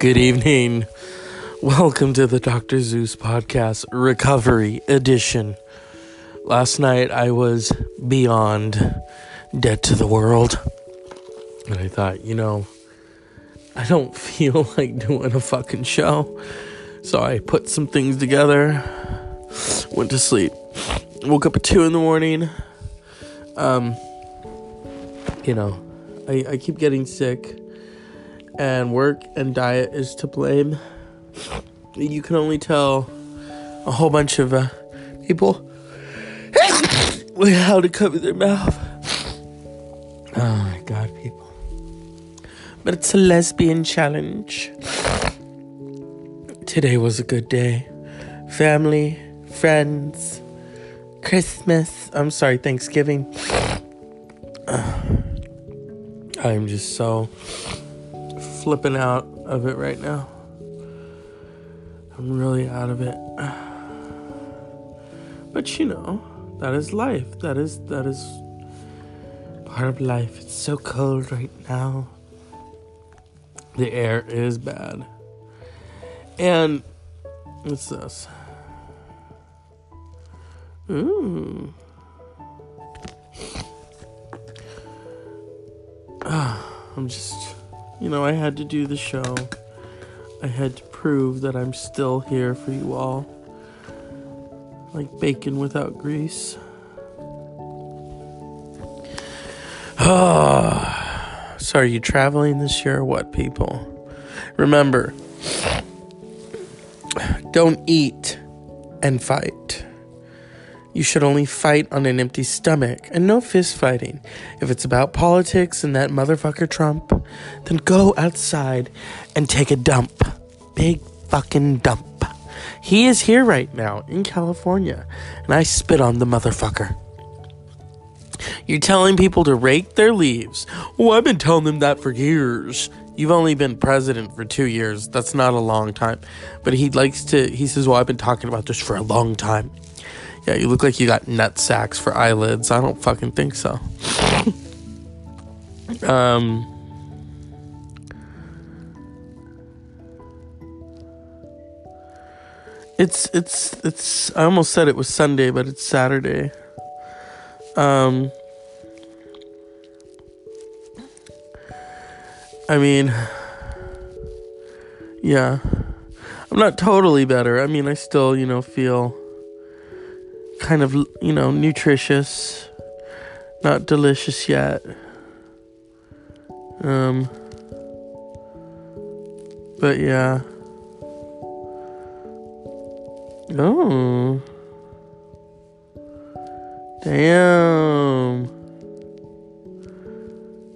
Good evening. Welcome to the Dr. Zeus podcast, Recovery Edition. Last night I was beyond dead to the world. And I thought, you know, I don't feel like doing a fucking show. So I put some things together, went to sleep, woke up at 2 in the morning. Um, you know, I, I keep getting sick and work and diet is to blame. You can only tell a whole bunch of uh, people how to cover their mouth. Oh my god, people. But it's a lesbian challenge. Today was a good day. Family, friends, Christmas. I'm sorry, Thanksgiving. I'm just so flipping out of it right now. I'm really out of it. But you know, that is life. That is that is part of life. It's so cold right now. The air is bad. And what's this? Ooh. I'm just you know, I had to do the show. I had to prove that I'm still here for you all. Like bacon without grease. Oh, so are you traveling this year or what, people? Remember, don't eat and fight. You should only fight on an empty stomach and no fist fighting. If it's about politics and that motherfucker Trump, then go outside and take a dump. Big fucking dump. He is here right now in California, and I spit on the motherfucker. You're telling people to rake their leaves. Oh, I've been telling them that for years. You've only been president for two years. That's not a long time. But he likes to, he says, Well, I've been talking about this for a long time. Yeah, you look like you got nut sacks for eyelids. I don't fucking think so. um. It's it's it's I almost said it was Sunday, but it's Saturday. Um I mean yeah. I'm not totally better. I mean, I still, you know, feel kind of, you know, nutritious, not delicious yet. Um, but yeah. Oh. Damn.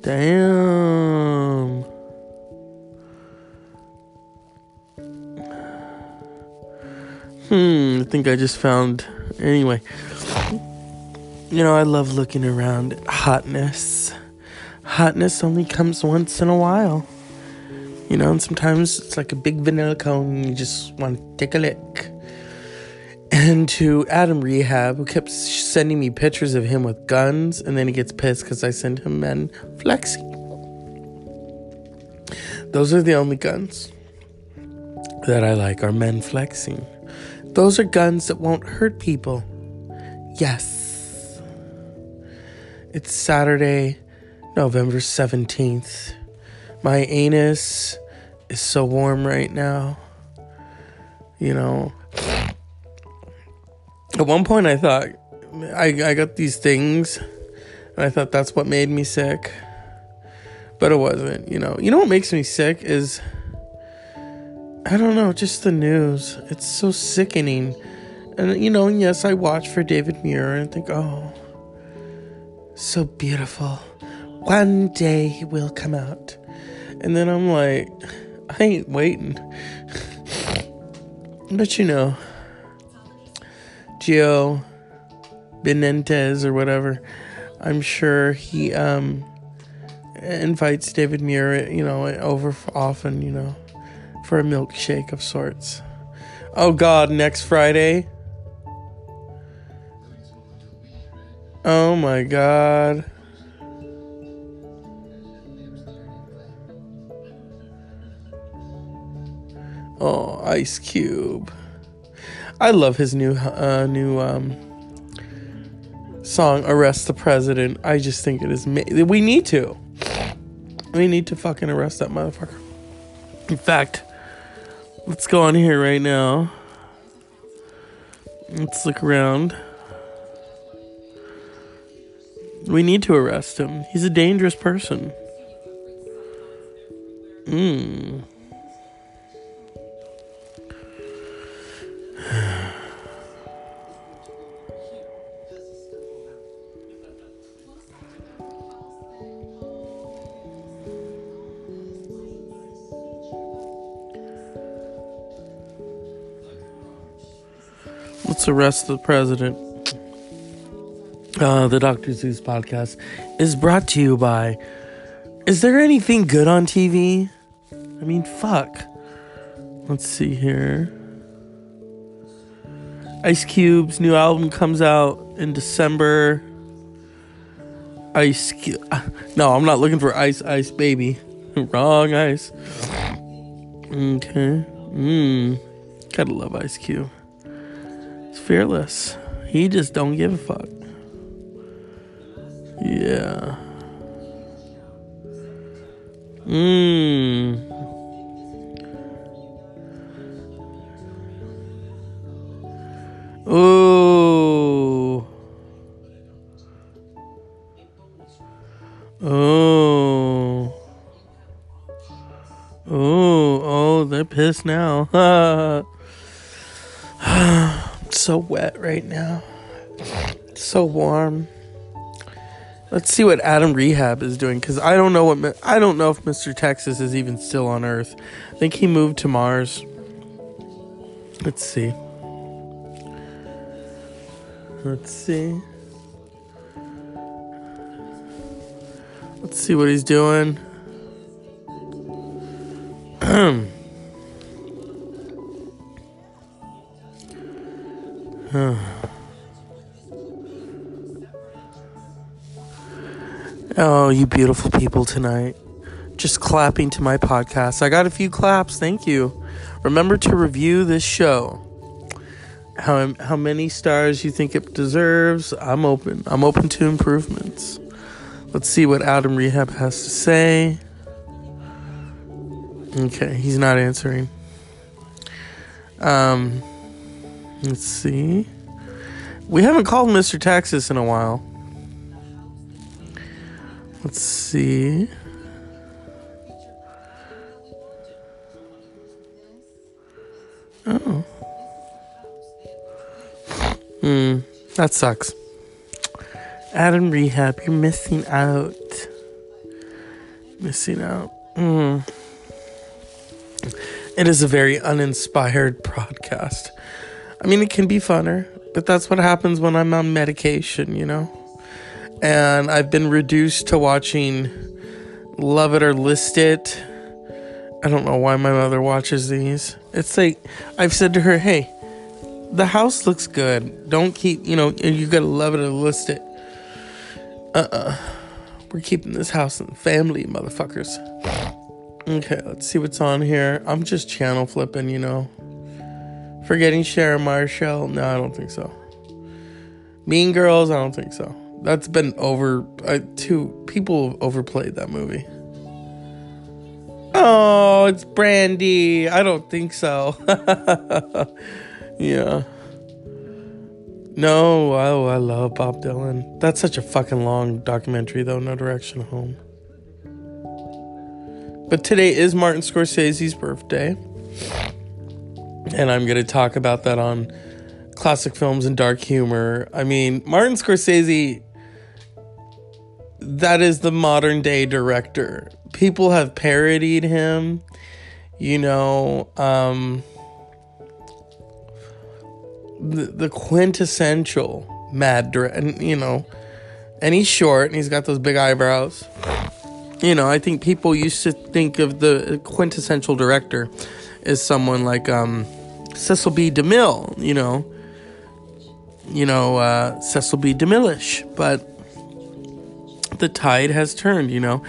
Damn. Hmm, I think I just found Anyway, you know, I love looking around hotness. Hotness only comes once in a while. You know, and sometimes it's like a big vanilla cone you just want to take a lick. And to Adam Rehab, who kept sending me pictures of him with guns, and then he gets pissed because I send him men flexing. Those are the only guns that I like are men flexing. Those are guns that won't hurt people. Yes. It's Saturday, November 17th. My anus is so warm right now. You know, at one point I thought I, I got these things and I thought that's what made me sick. But it wasn't, you know. You know what makes me sick is I don't know, just the news. It's so sickening. And, you know, yes, I watch for David Muir and think, oh, so beautiful. One day he will come out. And then I'm like, I ain't waiting. but you know, Gio Benitez or whatever, I'm sure he um invites David Muir, you know, over often, you know for a milkshake of sorts. Oh God, next Friday. Oh my God. Oh, Ice Cube. I love his new uh, new um, song "Arrest the President." I just think it is. Ma- we need to. We need to fucking arrest that motherfucker. In fact, let's go on here right now. Let's look around. We need to arrest him. He's a dangerous person. Hmm. Let's arrest the president. Uh, the Dr. Zeus podcast is brought to you by. Is there anything good on TV? I mean, fuck. Let's see here. Ice Cube's new album comes out in December. Ice Cube. No, I'm not looking for Ice Ice Baby. Wrong ice. Okay. Mmm. Gotta love Ice Cube. Fearless. He just don't give a fuck. Yeah. Mmm. Ooh. Oh. Oh, oh, they're pissed now. So wet right now. It's So warm. Let's see what Adam Rehab is doing because I don't know what I don't know if Mr. Texas is even still on Earth. I think he moved to Mars. Let's see. Let's see. Let's see what he's doing. oh, you beautiful people tonight. Just clapping to my podcast. I got a few claps. Thank you. Remember to review this show. How how many stars you think it deserves? I'm open. I'm open to improvements. Let's see what Adam Rehab has to say. Okay, he's not answering. Um, let's see. We haven't called Mr. Texas in a while. Let's see. Oh. Hmm, that sucks. Adam Rehab, you're missing out. Missing out. Hmm. It is a very uninspired podcast. I mean, it can be funner, but that's what happens when I'm on medication, you know? And I've been reduced to watching Love It or List It. I don't know why my mother watches these. It's like, I've said to her, hey, the house looks good. Don't keep, you know, you gotta love it or list it. Uh uh-uh. uh. we are keeping this house in the family, motherfuckers. Okay, let's see what's on here. I'm just channel flipping, you know. Forgetting Sarah Marshall? No, I don't think so. Mean Girls? I don't think so. That's been over. Uh, too people overplayed that movie. Oh, it's Brandy. I don't think so. yeah. No, oh, I love Bob Dylan. That's such a fucking long documentary, though. No Direction Home. But today is Martin Scorsese's birthday. And I'm going to talk about that on classic films and dark humor. I mean, Martin Scorsese, that is the modern day director. People have parodied him, you know, um, the, the quintessential mad director, and you know, and he's short and he's got those big eyebrows you know, I think people used to think of the quintessential director as someone like um, Cecil B. DeMille, you know, you know, uh, Cecil B. DeMillish, but the tide has turned, you know,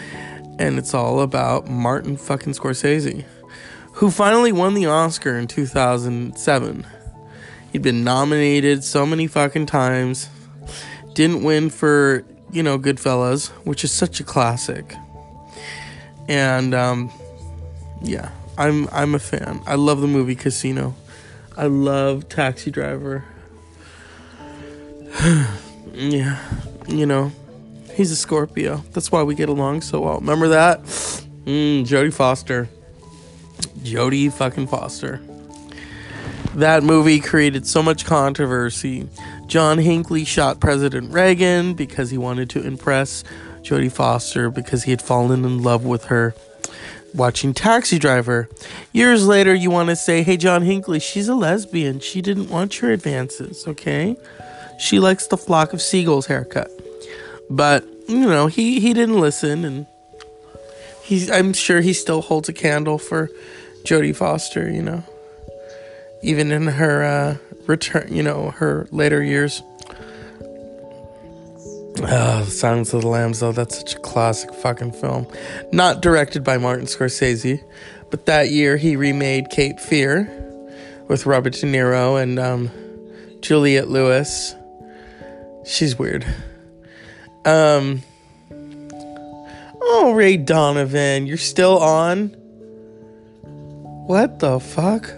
and it's all about Martin fucking Scorsese, who finally won the Oscar in 2007. He'd been nominated so many fucking times, didn't win for, you know, Goodfellas, which is such a classic. And um yeah, I'm I'm a fan. I love the movie Casino. I love Taxi Driver. Yeah, you know, he's a Scorpio. That's why we get along so well. Remember that? Mm, Jodie Foster. Jodie fucking Foster. That movie created so much controversy. John Hinckley shot President Reagan because he wanted to impress Jodie Foster because he had fallen in love with her watching Taxi Driver. Years later, you want to say, hey, John Hinckley, she's a lesbian. She didn't want your advances, okay? She likes the flock of seagulls haircut. But, you know, he, he didn't listen, and he's, I'm sure he still holds a candle for Jodie Foster, you know, even in her uh, return, you know, her later years. Oh, Silence of the Lambs, though, that's such a classic fucking film. Not directed by Martin Scorsese, but that year he remade Cape Fear with Robert De Niro and um, Juliette Lewis. She's weird. Um, oh, Ray Donovan, you're still on? What the fuck?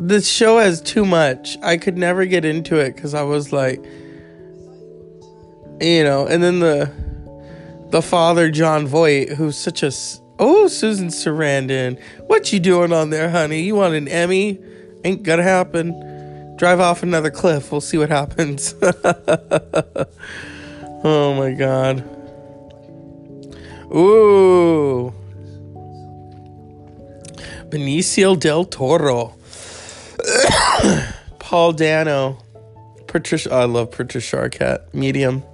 This show has too much. I could never get into it because I was like, you know, and then the the father Jon Voight, who's such a oh Susan Sarandon, what you doing on there, honey? You want an Emmy? Ain't gonna happen. Drive off another cliff. We'll see what happens. oh my god. Ooh. Benicio del Toro. Paul Dano. Patricia I love Patricia Arquette. Medium.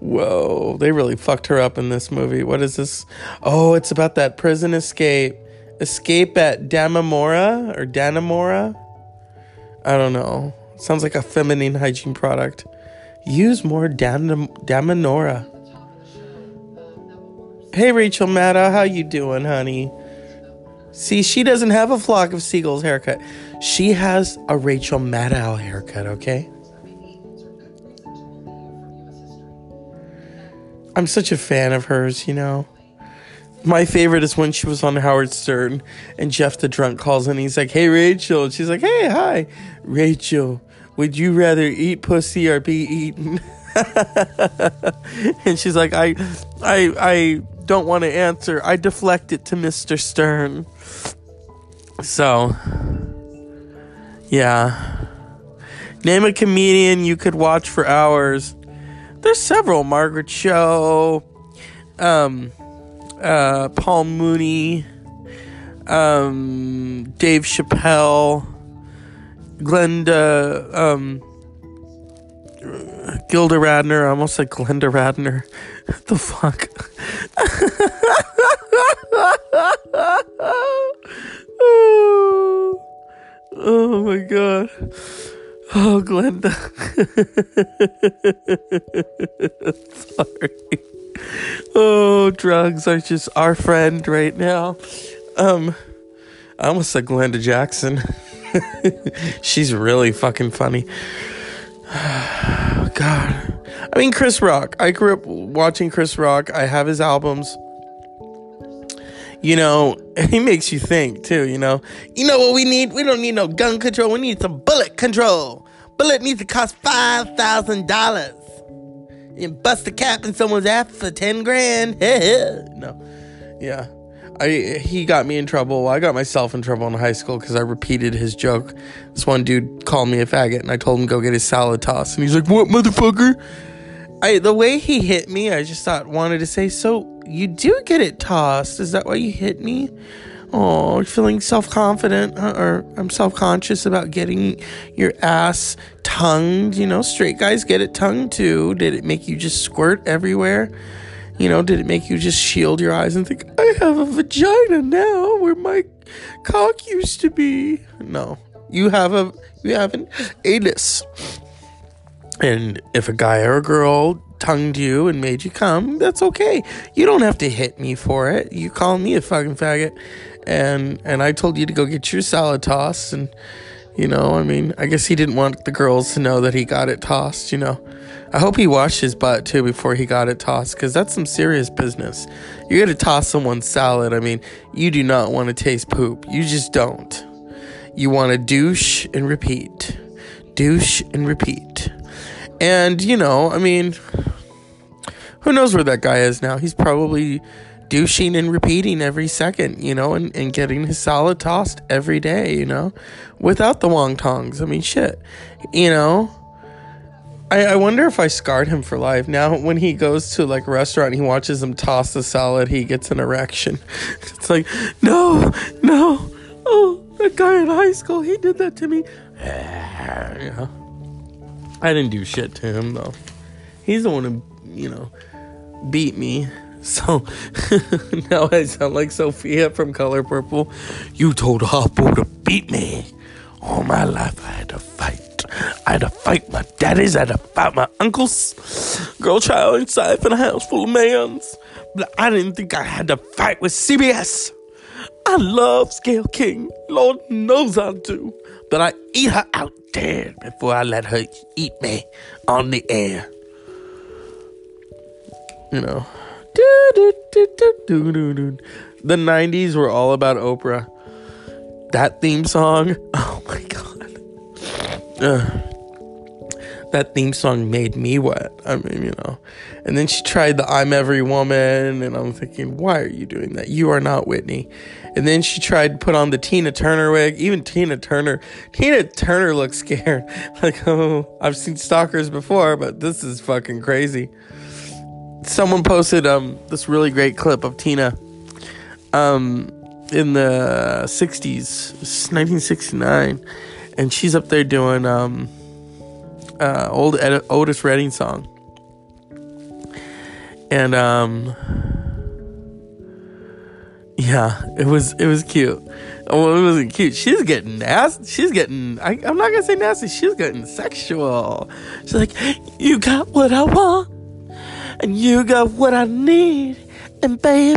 Whoa, they really fucked her up in this movie. What is this? Oh, it's about that prison escape. Escape at Damamora or Danamora? I don't know. Sounds like a feminine hygiene product. Use more Dam- Damanora. Hey Rachel Maddow, how you doing, honey? See, she doesn't have a flock of seagulls haircut. She has a Rachel Maddow haircut, okay? I'm such a fan of hers, you know. My favorite is when she was on Howard Stern and Jeff the drunk calls and He's like, "Hey Rachel," and she's like, "Hey, hi, Rachel. Would you rather eat pussy or be eaten?" and she's like, "I, I, I don't want to answer. I deflect it to Mr. Stern." So, yeah. Name a comedian you could watch for hours there's several Margaret Cho, um, uh, Paul Mooney, um, Dave Chappelle, Glenda, um, Gilda Radner. I almost said Glenda Radner. the fuck? oh, oh my god. Oh, Glenda. Sorry. oh, drugs are just our friend right now. Um, I almost said Glenda Jackson. She's really fucking funny. God. I mean, Chris Rock. I grew up watching Chris Rock. I have his albums. You know, he makes you think too, you know. You know what we need? We don't need no gun control. We need some bullet control. Bullet needs to cost $5,000 and bust a cap in someone's ass for 10 grand. no. Yeah. I he got me in trouble. I got myself in trouble in high school because I repeated his joke. This one dude called me a faggot, and I told him go get his salad toss, and he's like, "What, motherfucker?" I the way he hit me, I just thought wanted to say, "So you do get it tossed? Is that why you hit me?" Oh, feeling self confident or I'm self conscious about getting your ass tongued. You know, straight guys get it tongued too. Did it make you just squirt everywhere? You know, did it make you just shield your eyes and think, I have a vagina now where my cock used to be? No, you have a you have an anus. And if a guy or a girl tongued you and made you come, that's okay. You don't have to hit me for it. You call me a fucking faggot, and and I told you to go get your salad tossed, and you know, I mean, I guess he didn't want the girls to know that he got it tossed. You know, I hope he washed his butt too before he got it tossed, because that's some serious business. You got to toss someone's salad. I mean, you do not want to taste poop. You just don't. You want to douche and repeat, douche and repeat. And, you know, I mean, who knows where that guy is now? He's probably douching and repeating every second, you know, and, and getting his salad tossed every day, you know, without the wong tongs. I mean, shit, you know. I, I wonder if I scarred him for life. Now, when he goes to like a restaurant and he watches them toss the salad, he gets an erection. It's like, no, no, oh, that guy in high school, he did that to me. Yeah. I didn't do shit to him though. He's the one who, you know, beat me. So now I sound like Sofia from Color Purple. You told Harpo to beat me. All my life I had to fight. I had to fight my daddies. I had to fight my uncles. Girl child inside in a house full of mans. But I didn't think I had to fight with CBS. I love Gayle King. Lord knows I do. But I eat her out dead before I let her eat me on the air. You know. The 90s were all about Oprah. That theme song, oh my god. That theme song made me wet. I mean, you know. And then she tried the I'm Every Woman, and I'm thinking, why are you doing that? You are not Whitney. And then she tried to put on the Tina Turner wig. Even Tina Turner, Tina Turner looks scared. Like, oh, I've seen stalkers before, but this is fucking crazy someone posted um this really great clip of Tina um in the 60s 1969 and she's up there doing um uh old Ed- Otis Redding song. And um yeah it was it was cute. Well it wasn't cute. She's getting nasty. She's getting I, i'm not gonna say nasty. She's getting sexual. She's like you got what i want and you got what I need, and babe,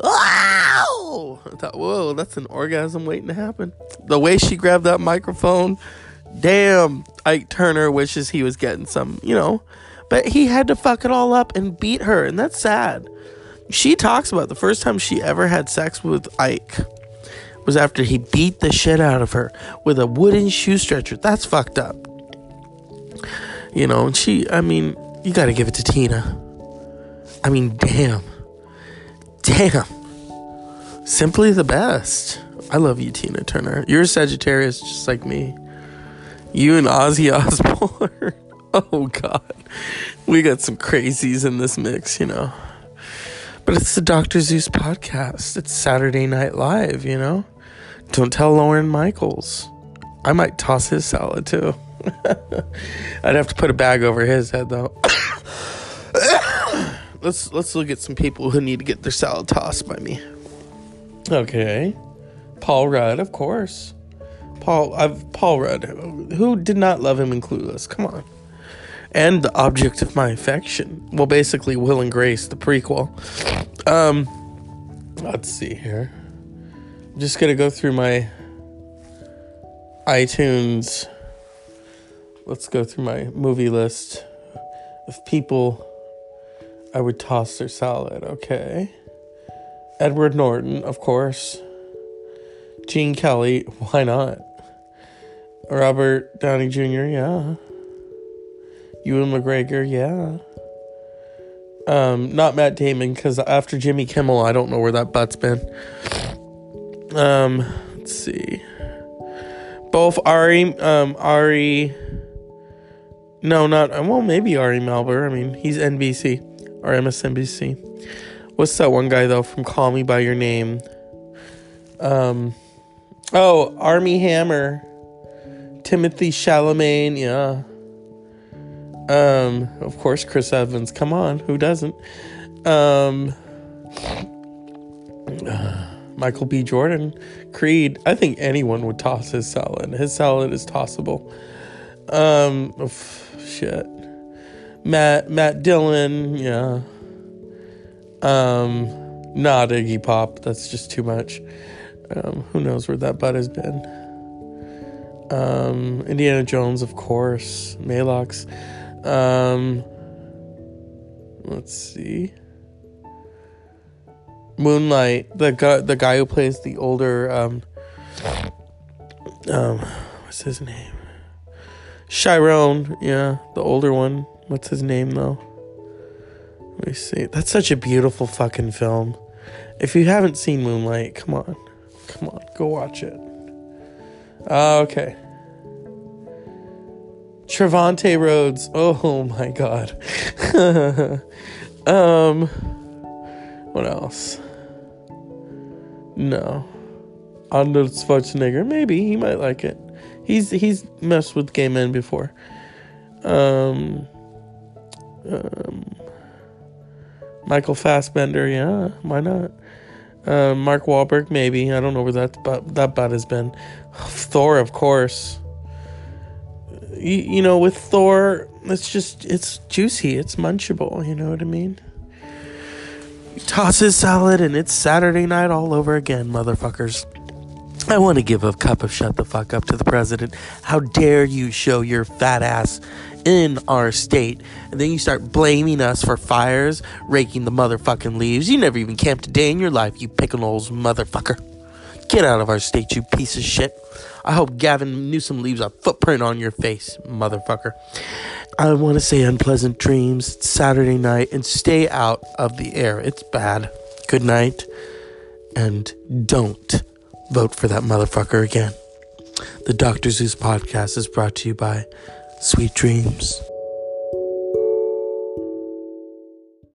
wow! I thought, whoa, that's an orgasm waiting to happen. The way she grabbed that microphone, damn, Ike Turner wishes he was getting some, you know, but he had to fuck it all up and beat her, and that's sad. She talks about the first time she ever had sex with Ike was after he beat the shit out of her with a wooden shoe stretcher. That's fucked up. You know, and she, I mean, you gotta give it to Tina. I mean, damn. Damn. Simply the best. I love you, Tina Turner. You're a Sagittarius just like me. You and Ozzy Osbourne. oh, God. We got some crazies in this mix, you know. But it's the Dr. Zeus podcast. It's Saturday Night Live, you know. Don't tell Lorne Michaels. I might toss his salad too. I'd have to put a bag over his head though. let's let's look at some people who need to get their salad tossed by me. Okay. Paul Rudd, of course. Paul I've Paul Rudd. Who did not love him in Clueless? Come on. And the object of my affection. Well, basically Will and Grace, the prequel. Um let's see here. I'm just gonna go through my iTunes let's go through my movie list of people I would toss their salad. Okay. Edward Norton, of course. Gene Kelly, why not? Robert Downey Jr., yeah. Ewan McGregor, yeah. Um, not Matt Damon, because after Jimmy Kimmel, I don't know where that butt's been. Um, let's see. Both Ari, um, Ari no, not well. Maybe Ari Melber. I mean, he's NBC or MSNBC. What's that one guy though from Call Me by Your Name? Um, oh, Armie Hammer, Timothée Chalamet. Yeah. Um, of course, Chris Evans. Come on, who doesn't? Um, Michael B. Jordan, Creed. I think anyone would toss his salad. His salad is tossable. Um, oh, shit. Matt Matt Dillon, yeah. Um, not Iggy Pop. That's just too much. Um, who knows where that butt has been? Um, Indiana Jones, of course. Malox. Um, let's see. Moonlight, the guy, the guy who plays the older, um, um, what's his name? Chiron, yeah, the older one. What's his name though? Let me see. That's such a beautiful fucking film. If you haven't seen Moonlight, come on, come on, go watch it. Uh, okay. Trevante Rhodes. Oh my god. um what else? No. Arnold Schwarzenegger. Maybe he might like it. He's he's messed with gay men before. Um um Michael Fassbender, yeah, why not? Uh, Mark Wahlberg, maybe. I don't know where that but that butt has been. Thor, of course you, you know, with Thor, it's just, it's juicy, it's munchable, you know what I mean? You toss his salad and it's Saturday night all over again, motherfuckers. I want to give a cup of shut the fuck up to the president. How dare you show your fat ass in our state? And then you start blaming us for fires, raking the motherfucking leaves. You never even camped a day in your life, you pickles motherfucker. Get out of our state, you piece of shit. I hope Gavin Newsom leaves a footprint on your face, motherfucker. I want to say unpleasant dreams. Saturday night and stay out of the air. It's bad. Good night. And don't vote for that motherfucker again. The Dr. Zeus podcast is brought to you by Sweet Dreams.